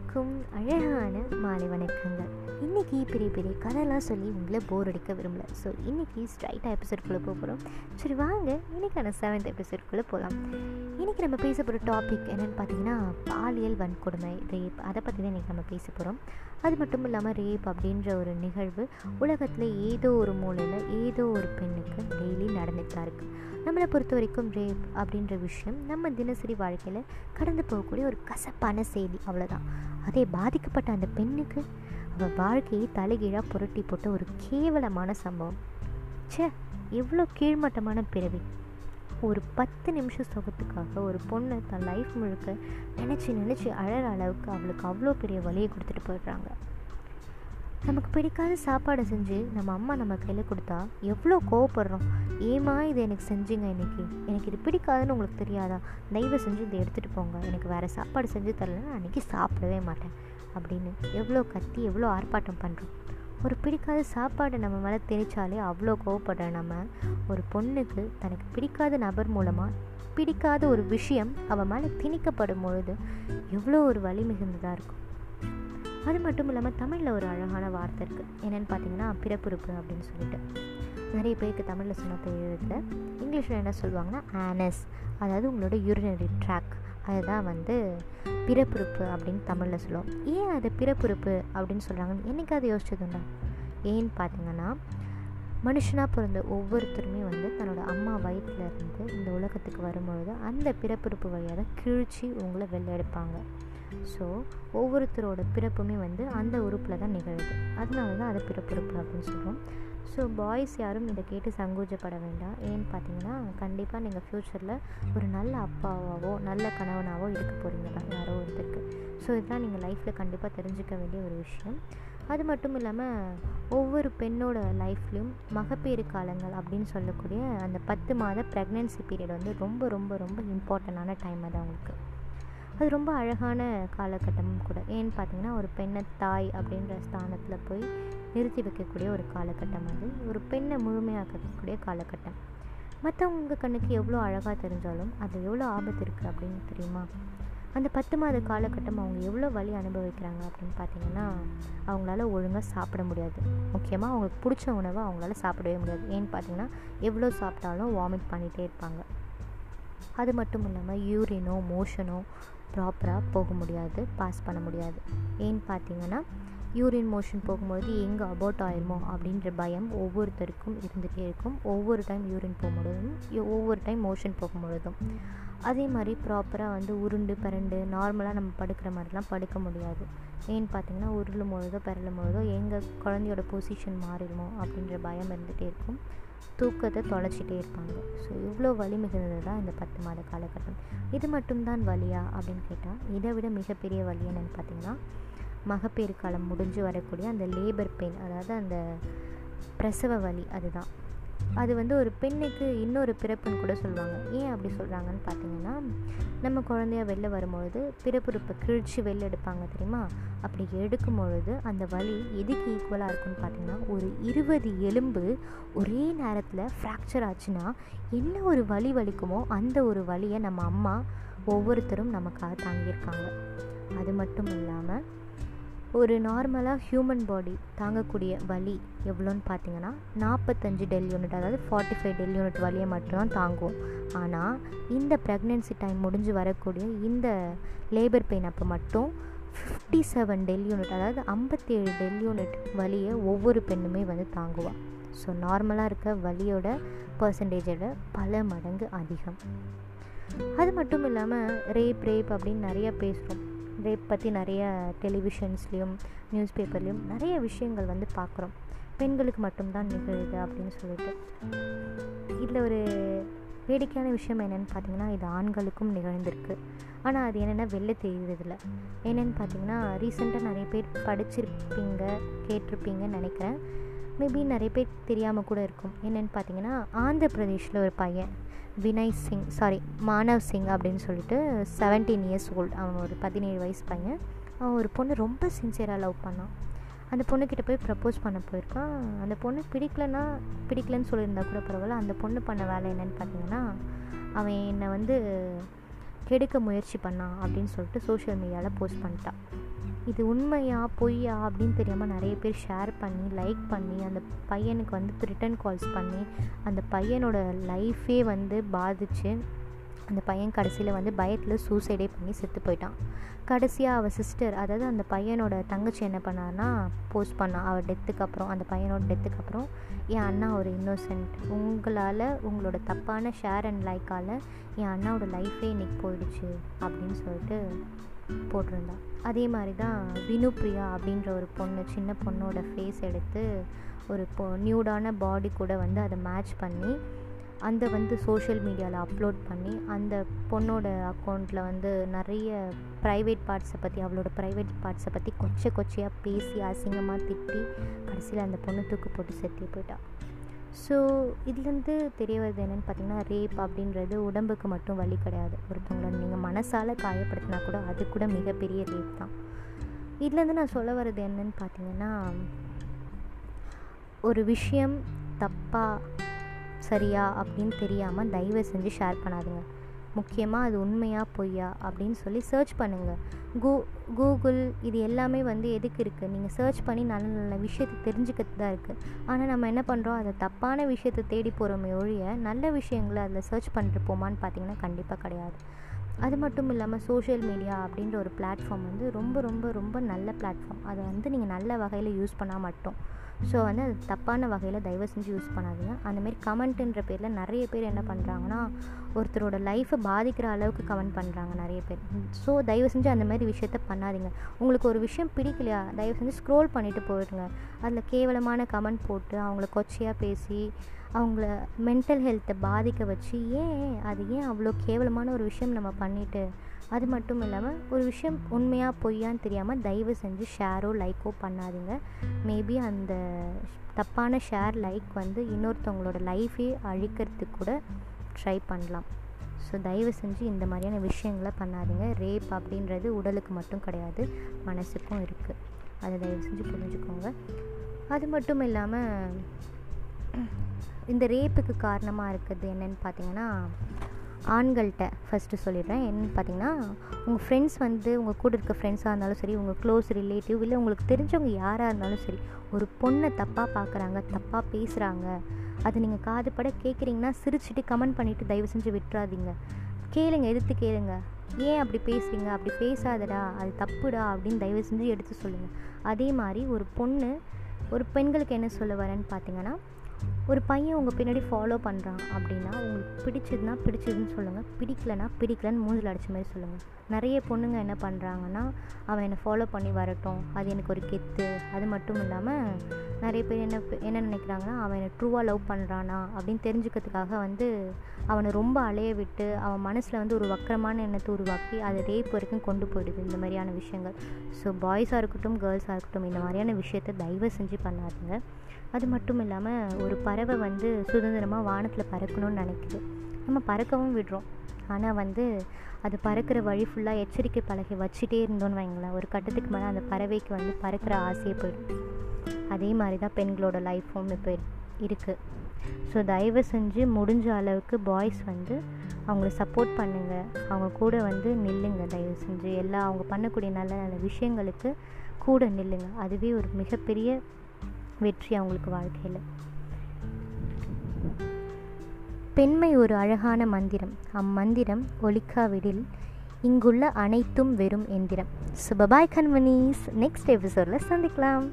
அனைவருக்கும் அழகான மாலை வணக்கங்கள். இன்றைக்கி பெரிய பெரிய கதைலாம் சொல்லி உங்களை போர் அடிக்க விரும்பல. ஸோ இன்றைக்கி ஸ்ட்ரைட்டாக எபிசோட்குள்ளே போக போகிறோம் சரி வாங்க இன்றைக்கான செவன்த் எபிசோட்குள்ளே போகலாம் இன்றைக்கி நம்ம பேச போகிற டாபிக் என்னென்னு பார்த்தீங்கன்னா பாலியல் வன்கொடுமை ரேப் அதை பற்றி தான் இன்றைக்கி நம்ம பேச போகிறோம் அது மட்டும் இல்லாமல் ரேப் அப்படின்ற ஒரு நிகழ்வு உலகத்தில் ஏதோ ஒரு மூலையில் ஏதோ ஒரு பெண்ணுக்கு டெய்லி நடந்துட்டு தான் இருக்குது நம்மளை பொறுத்த வரைக்கும் ரேப் அப்படின்ற விஷயம் நம்ம தினசரி வாழ்க்கையில் கடந்து போகக்கூடிய ஒரு கசப்பான செய்தி அவ்வளோதான் அதே பாதிக்கப்பட்ட அந்த பெண்ணுக்கு அவள் வாழ்க்கையை தலைகீழாக புரட்டி போட்ட ஒரு கேவலமான சம்பவம். சே எவ்வளோ கீழ்மட்டமான பிறவி. ஒரு பத்து நிமிஷம் சுகத்துக்காக ஒரு பொண்ணு தன் லைஃப் முழுக்க நினச்சி நினச்சி அழகிற அளவுக்கு அவளுக்கு அவ்வளோ பெரிய வழியை கொடுத்துட்டு போயிடுறாங்க. நமக்கு பிடிக்காத சாப்பாடை செஞ்சு நம்ம அம்மா நம்ம கையில் கொடுத்தா எவ்வளோ கோவப்படுறோம். ஏமா இதை எனக்கு செஞ்சுங்க இன்றைக்கி எனக்கு இது பிடிக்காதுன்னு உங்களுக்கு தெரியாதா? தயவு செஞ்சு இதை எடுத்துகிட்டு போங்க. எனக்கு வேறு சாப்பாடு செஞ்சு தரலன்னா அன்றைக்கி சாப்பிடவே மாட்டேன். அப்படின்னு எவ்வளோ கத்தி எவ்வளோ ஆர்ப்பாட்டம் பண்ணுறோம் ஒரு பிடிக்காத சாப்பாடை நம்ம மேலே திணிச்சாலே அவ்வளோ கோவப்படுற நம்ம. ஒரு பொண்ணுக்கு தனக்கு பிடிக்காத நபர் மூலமாக பிடிக்காத ஒரு விஷயம் அவள் மேலே திணிக்கப்படும் பொழுது எவ்வளோ ஒரு வலி மிகுந்ததாக இருக்கும். அது மட்டும் இல்லாமல் தமிழில் ஒரு அழகான வார்த்தை இருக்குது என்னென்னு பார்த்தீங்கன்னா பிறப்புறுப்பு அப்படின்னு சொல்லிட்டு. நிறைய பேருக்கு தமிழில் சொன்ன தெரியுது இங்கிலீஷில் என்ன சொல்லுவாங்கன்னா ஆனஸ் அதாவது உங்களோட யூரினரி ட்ராக் அதுதான் வந்து பிறப்புறுப்பு அப்படின்னு தமிழில் சொல்லுவோம். ஏன் அது பிறப்புறுப்பு அப்படின்னு சொல்கிறாங்கன்னு என்றைக்காவது யோசிச்சதுண்டா ஏன்னு பார்த்தீங்கன்னா மனுஷனாக பிறந்த ஒவ்வொருத்தருமே வந்து தன்னோட அம்மா வயிற்றில் இருந்து இந்த உலகத்துக்கு வரும்பொழுது அந்த பிறப்புறுப்பு வழியாக கிழிச்சு உங்களை வெளில எடுப்பாங்க ஸோ ஒவ்வொருத்தரோட பிறப்புமே வந்து அந்த உறுப்பில் தான் நிகழுது. அதனால தான் அது பிறப்புறுப்பு அப்படின்னு சொல்கிறோம் ஸோ பாய்ஸ் யாரும் இதை கேட்டு சங்கோஜப்பட வேண்டாம். ஏன்னு பார்த்தீங்கன்னா கண்டிப்பாக நீங்கள் ஃப்யூச்சரில் ஒரு நல்ல அப்பாவாவோ நல்ல கணவனாவோ இருக்க போகிறீங்க தான் யாரோ ஒருத்தருக்கு. ஸோ இதெல்லாம் நீங்கள் லைஃப்பில் கண்டிப்பாக தெரிஞ்சுக்க வேண்டிய ஒரு விஷயம். அது மட்டும் இல்லாமல் ஒவ்வொரு பெண்ணோட லைஃப்லேயும் மகப்பேறு காலங்கள் அப்படின்னு சொல்லக்கூடிய அந்த பத்து மாத ப்ரெக்னென்சி பீரியட் வந்து ரொம்ப ரொம்ப ரொம்ப இம்பார்ட்டண்டான டைம் அது அவங்களுக்கு. அது ரொம்ப அழகான காலகட்டமும் கூட. ஏன்னு பார்த்தீங்கன்னா ஒரு பெண்ணை தாய் அப்படின்ற ஸ்தானத்தில் போய் நிறுத்தி வைக்கக்கூடிய ஒரு காலகட்டம் அது. ஒரு பெண்ணை முழுமையாக்கக்கூடிய காலகட்டம். மற்றவங்க கண்ணுக்கு எவ்வளோ அழகாக தெரிஞ்சாலும் அது எவ்வளோ ஆபத்து இருக்குது அப்படின்னு தெரியுமா? அந்த பத்து மாத காலகட்டம் அவங்க எவ்வளோ வழி அனுபவிக்கிறாங்க அப்படின்னு பார்த்தீங்கன்னா அவங்களால ஒழுங்காக சாப்பிட முடியாது. முக்கியமாக அவங்களுக்கு பிடிச்ச உணவை அவங்களால சாப்பிடவே முடியாது. ஏன்னு பார்த்தீங்கன்னா எவ்வளோ சாப்பிட்டாலும் வாமிட் பண்ணிகிட்டே இருப்பாங்க. அது மட்டும் இல்லாமல் யூரினோ மோஷனோ ப்ராப்பராக போக முடியாது பாஸ் பண்ண முடியாது. ஏன்னு பார்த்தீங்கன்னா யூரின் மோஷன் போகும்பொழுது எங்கே அபோட் ஆயிருமோ அப்படின்ற பயம் ஒவ்வொருத்தருக்கும் இருந்துகிட்டே இருக்கும். ஒவ்வொரு டைம் யூரின் போகும்பொழுதும் ஒவ்வொரு டைம் மோஷன் போகும்பொழுதும். அதே மாதிரி ப்ராப்பராக வந்து உருண்டு பிறண்டு நார்மலாக நம்ம படுக்கிற மாதிரிலாம் படுக்க முடியாது. ஏன்னு பார்த்தீங்கன்னா உருளும் பொழுதோ பிறலும் பொழுதோ எங்கள் குழந்தையோட பொசிஷன் மாறிடுமோ அப்படின்ற பயம் இருந்துகிட்டே இருக்கும். தூக்கத்தை தொலைச்சிட்டே இருப்பாங்க. ஸோ இவ்வளோ வலி மிகுந்தது தான் இந்த பத்து மாத காலகட்டம். இது மட்டும்தான் வலியா அப்படின்னு கேட்டால் இதை விட மிகப்பெரிய வலி என்னென்னு பார்த்தீங்கன்னா மகப்பேறு காலம் முடிஞ்சு வரக்கூடிய அந்த லேபர் பெயின் அதாவது அந்த பிரசவ வலி அதுதான். அது வந்து ஒரு பெண்ணுக்கு இன்னொரு பிறப்புன்னு கூட சொல்லுவாங்க. ஏன் அப்படி சொல்கிறாங்கன்னு பார்த்தீங்கன்னா நம்ம குழந்தைய வெளில வரும்பொழுது பிறப்புறுப்பை கிழிச்சு வெளில எடுப்பாங்க தெரியுமா? அப்படி எடுக்கும் பொழுது அந்த வலி எதுக்கு ஈக்குவலாக இருக்குன்னு பார்த்தீங்கன்னா ஒரு இருபது எலும்பு ஒரே நேரத்தில் ஃப்ராக்சர் ஆச்சுன்னா என்ன ஒரு வலி வலிக்குமோ அந்த ஒரு வலியை நம்ம அம்மா ஒவ்வொருத்தரும் நமக்காக தாங்கியிருக்காங்க. அது மட்டும் இல்லாமல் ஒரு நார்மலாக ஹியூமன் பாடி தாங்கக்கூடிய வலி எவ்வளோன்னு பார்த்தீங்கன்னா நாற்பத்தஞ்சு டெல் யூனிட் அதாவது ஃபார்ட்டி ஃபைவ் டெல் யூனிட் வலியை மட்டும்தான் தாங்குவோம் ஆனால் இந்த ப்ரெக்னென்சி டைம் முடிஞ்சு வரக்கூடிய இந்த லேபர் பெயின் அப்போ மட்டும் ஃபிஃப்டி செவன் டெல் யூனிட் அதாவது ஐம்பத்தேழு டெல் யூனிட் வலியை ஒவ்வொரு பெண்ணுமே வந்து தாங்குவாள் ஸோ நார்மலாக இருக்க வலியோட பர்சன்டேஜோட பல மடங்கு அதிகம். அது மட்டும் இல்லாமல் ரேப் ரேப் அப்படின்னு நிறைய பேசுகிறோம் ரேப் பற்றி நிறைய டெலிவிஷன்ஸ்லேயும் நியூஸ் பேப்பர்லேயும் நிறைய விஷயங்கள் வந்து பார்க்குறோம். பெண்களுக்கு மட்டும்தான் நிகழுது அப்படின்னு சொல்லிட்டு. இதில் ஒரு வேடிக்கையான விஷயம் என்னென்னு பார்த்தீங்கன்னா இது ஆண்களுக்கும் நிகழ்ந்திருக்கு. ஆனால் அது என்னென்னா வெளில தெரியுறதில்ல. என்னென்னு பார்த்தீங்கன்னா ரீசெண்டாக நிறைய பேர் படிச்சிருப்பீங்க கேட்டிருப்பீங்கன்னு நினைக்கிறேன். மேபி நிறைய பேர் தெரியாமல் கூட இருக்கும். என்னென்னு பார்த்தீங்கன்னா ஆந்திர பிரதேஷில் ஒரு பையன் வினய் சிங் சாரி மானவ் சிங் அப்படின்னு சொல்லிட்டு செவன்டீன் இயர்ஸ் ஓல்டு அவன் ஒரு பதினேழு வயசு பையன். அவன் ஒரு பொண்ணு ரொம்ப சின்சியராக லவ் பண்ணான். அந்த பொண்ணுக்கிட்ட போய் ப்ரப்போஸ் பண்ண போயிருக்கான். அந்த பொண்ணு பிடிக்கலன்னா பிடிக்கலன்னு சொல்லியிருந்தா கூட பரவாயில்ல. அந்த பொண்ணு பண்ண வேலை என்னென்னு பார்த்தீங்கன்னா அவன் என்னை வந்து கெடுக்க முயற்சி பண்ணான் அப்படின்னு சொல்லிட்டு சோஷியல் மீடியாவில் போஸ்ட் பண்ணிட்டான். இது உண்மையா பொய்யா அப்படின்னு தெரியாமல் நிறைய பேர் ஷேர் பண்ணி லைக் பண்ணி அந்த பையனுக்கு வந்து ரிட்டன் கால்ஸ் பண்ணி அந்த பையனோட லைஃபே வந்து பாதிச்சு அந்த பையன் கடைசியில் வந்து பயத்தில் சூசைடே பண்ணி செத்து போயிட்டான். கடைசியாக அவள் சிஸ்டர் அதாவது அந்த பையனோட தங்கச்சி என்ன பண்ணான்னா போஸ்ட் பண்ணா அவள் டெத்துக்கு அப்புறம் அந்த பையனோட டெத்துக்கு அப்புறம் என் அண்ணா ஒரு இன்னோசன்ட் உங்களால் உங்களோட தப்பான ஷேர் அண்ட் லைக்கால் என் அண்ணாவோட லைஃபே இன்றைக்கி போயிடுச்சு அப்படின்னு சொல்லிட்டு போட்டிருந்தா. அதே மாதிரி தான் வினுப்ரியா அப்படின்ற ஒரு பொண்ணு சின்ன பொண்ணோட ஃபேஸ் எடுத்து ஒரு பொ நியூடான பாடி கூட வந்து அதை மேட்ச் பண்ணி அந்த வந்து சோஷியல் மீடியாவில் அப்லோட் பண்ணி அந்த பொண்ணோட அக்கௌண்ட்டில் வந்து நிறைய ப்ரைவேட் பார்ட்ஸை பற்றி அவளோட ப்ரைவேட் பார்ட்ஸை பற்றி கொச்சை கொச்சையாக பேசி அசிங்கமாக திட்டி கடைசியில் அந்த பொண்ணு தூக்கு போட்டு செத்து போயிட்டாள் ஸோ இதுலேருந்து தெரிய வருது என்னென்னு பார்த்தீங்கன்னா ரேப் அப்படின்றது உடம்புக்கு மட்டும் வலி கிடையாது. ஒருத்தவங்கள நீங்கள் மனசால் காயப்படுத்தினா கூட அது கூட மிகப்பெரிய ரேப் தான். இதுலேருந்து நான் சொல்ல வர்றது என்னன்னு பார்த்தீங்கன்னா ஒரு விஷயம் தப்பாக சரியா அப்படின்னு தெரியாமல் தயவு செஞ்சு ஷேர் பண்ணாதுங்க. முக்கியமாக அது உண்மையா பொய்யா அப்படின்னு சொல்லி சர்ச் பண்ணுங்கள் கூ கூகுள் இது எல்லாமே வந்து எதுக்கு இருக்குது நீங்கள் சர்ச் பண்ணி நல்ல நல்ல விஷயத்தை தெரிஞ்சுக்கிறது தான் இருக்குது ஆனால் நம்ம என்ன பண்ணுறோம் அதை தப்பான விஷயத்தை தேடி போகிறோமே ஒழிய நல்ல விஷயங்களை அதில் சர்ச் பண்ணிட்டு போமான்னு பார்த்தீங்கன்னா கண்டிப்பாக கிடையாது. அது மட்டும் இல்லாமல் சோஷியல் மீடியா அப்படின்ற ஒரு பிளாட்ஃபார்ம் வந்து ரொம்ப ரொம்ப ரொம்ப நல்ல பிளாட்ஃபார்ம் அதை வந்து நீங்கள் நல்ல வகையில் யூஸ் பண்ணால் மட்டும். ஸோ வந்து அது தப்பான வகையில் தயவு செஞ்சு யூஸ் பண்ணாதீங்க. அந்தமாரி கமெண்ட்டுன்ற பேரில் நிறைய பேர் என்ன பண்ணுறாங்கன்னா ஒருத்தரோட லைஃப்பை பாதிக்கிற அளவுக்கு கமெண்ட் பண்ணுறாங்க நிறைய பேர். ஸோ தயவு செஞ்சு அந்த மாதிரி விஷயத்த பண்ணாதீங்க. உங்களுக்கு ஒரு விஷயம் பிடிக்கலையா தயவு செஞ்சு ஸ்க்ரோல் பண்ணிவிட்டு போயிடுங்க. அதில் கேவலமான கமெண்ட் போட்டு அவங்கள கொச்சையாக பேசி அவங்கள மென்டல் ஹெல்த்தை பாதிக்க வச்சு ஏன் அது ஏன் அவ்வளோ கேவலமான ஒரு விஷயம் நம்ம பண்ணிவிட்டு அது மட்டும் இல்லாமல் ஒரு விஷயம் உண்மையாக பொய்யான்னு தெரியாமல் தயவு செஞ்சு ஷேரோ லைக்கோ பண்ணாதீங்க. மேபி அந்த தப்பான ஷேர் லைக் வந்து இன்னொருத்தவங்களோட லைஃபே அழிக்கிறதுக்கு கூட ட்ரை பண்ணலாம். ஸோ தயவு செஞ்சு இந்த மாதிரியான விஷயங்களை பண்ணாதீங்க. ரேப் அப்படின்றது உடலுக்கு மட்டும் கிடையாது மனசுக்கும் இருக்குது அதை தயவு செஞ்சு புரிஞ்சுக்கோங்க. அது மட்டும் இல்லாமல் இந்த ரேப்புக்கு காரணமாக இருக்கிறது என்னென்னு பார்த்தீங்கன்னா ஆண்கள்கிட்ட ஃபஸ்ட்டு சொல்லிடுறேன். என்னென்னு பார்த்தீங்கன்னா உங்கள் ஃப்ரெண்ட்ஸ் வந்து உங்கள் கூட இருக்க ஃப்ரெண்ட்ஸாக இருந்தாலும் சரி உங்கள் க்ளோஸ் ரிலேட்டிவ் இல்லை உங்களுக்கு தெரிஞ்சவங்க யாராக இருந்தாலும் சரி ஒரு பொண்ணை தப்பாக பார்க்குறாங்க தப்பாக பேசுகிறாங்க அது நீங்கள் காதுபட கேட்குறீங்கன்னா சிரிச்சுட்டு கமெண்ட் பண்ணிவிட்டு தயவு செஞ்சு விட்டுறாதீங்க. கேளுங்க எதிர்த்து கேளுங்க. ஏன் அப்படி பேசுகிறீங்க அப்படி பேசாதடா அது தப்புடா அப்படின்னு தயவு செஞ்சு எடுத்து சொல்லுங்கள் அதே மாதிரி ஒரு பொண்ணு ஒரு பெண்களுக்கு என்ன சொல்ல வரேன்னு பார்த்தீங்கன்னா ஒரு பையன் உங்கள் பின்னாடி ஃபாலோ பண்ணுறான் அப்படின்னா உங்களுக்கு பிடிச்சதுன்னா பிடிச்சதுன்னு சொல்லுங்கள் பிடிக்கலனா பிடிக்கலன்னு மூஞ்சில் அடித்த மாதிரி சொல்லுங்கள் நிறைய பொண்ணுங்க என்ன பண்ணுறாங்கன்னா அவன் என்னை ஃபாலோ பண்ணி வரட்டும். அது எனக்கு ஒரு கெத்து. அது மட்டும் இல்லாமல் நிறைய பேர் என்ன என்ன நினைக்கிறாங்கன்னா அவன் என்னை ட்ரூவாக லவ் பண்ணுறானா அப்படின்னு தெரிஞ்சுக்கிறதுக்காக வந்து அவனை ரொம்ப அலைய விட்டு அவன் மனசில் வந்து ஒரு வக்கரமான எண்ணத்தை உருவாக்கி அதை ரேப் வரைக்கும் கொண்டு போயிடுது இந்த மாதிரியான விஷயங்கள். ஸோ பாய்ஸாக இருக்கட்டும் கேர்ள்ஸாக இருக்கட்டும் இந்த மாதிரியான விஷயத்தை தயவு செஞ்சு பண்ணாதுங்க. அது மட்டும் இல்லாமல் ஒரு ஒரு பறவை வந்து சுதந்திரமாக வானத்தில் பறக்கணும்னு நினைக்குது. நம்ம பறக்கவும் விடுறோம். ஆனால் வந்து அது பறக்கிற வழி ஃபுல்லாக எச்சரிக்கை பலகை வச்சுட்டே இருந்தோன்னு வைங்களேன் ஒரு கட்டத்துக்கு மேலே அந்த பறவைக்கு வந்து பறக்கிற ஆசையே போயிடும் அதே மாதிரி தான் பெண்களோட லைஃப்பும் இப்போ இருக்குது ஸோ தயவு செஞ்சு முடிஞ்ச அளவுக்கு பாய்ஸ் வந்து அவங்கள சப்போர்ட் பண்ணுங்கள் அவங்க கூட வந்து நில்லுங்க. தயவு செஞ்சு எல்லா அவங்க பண்ணக்கூடிய நல்ல நல்ல விஷயங்களுக்கு கூட நில்லுங்க. அதுவே ஒரு மிகப்பெரிய வெற்றி அவங்களுக்கு வாழ்க்கையில். பெண்மை ஒரு அழகான மந்திரம். அம்மந்திரம் ஒலிக்காவிடில் இங்குள்ள அனைத்தும் வெறும் எந்திரம். சுபபாய் கன்வனீஸ் நெக்ஸ்ட் எபிசோடில் சந்திக்கலாம்.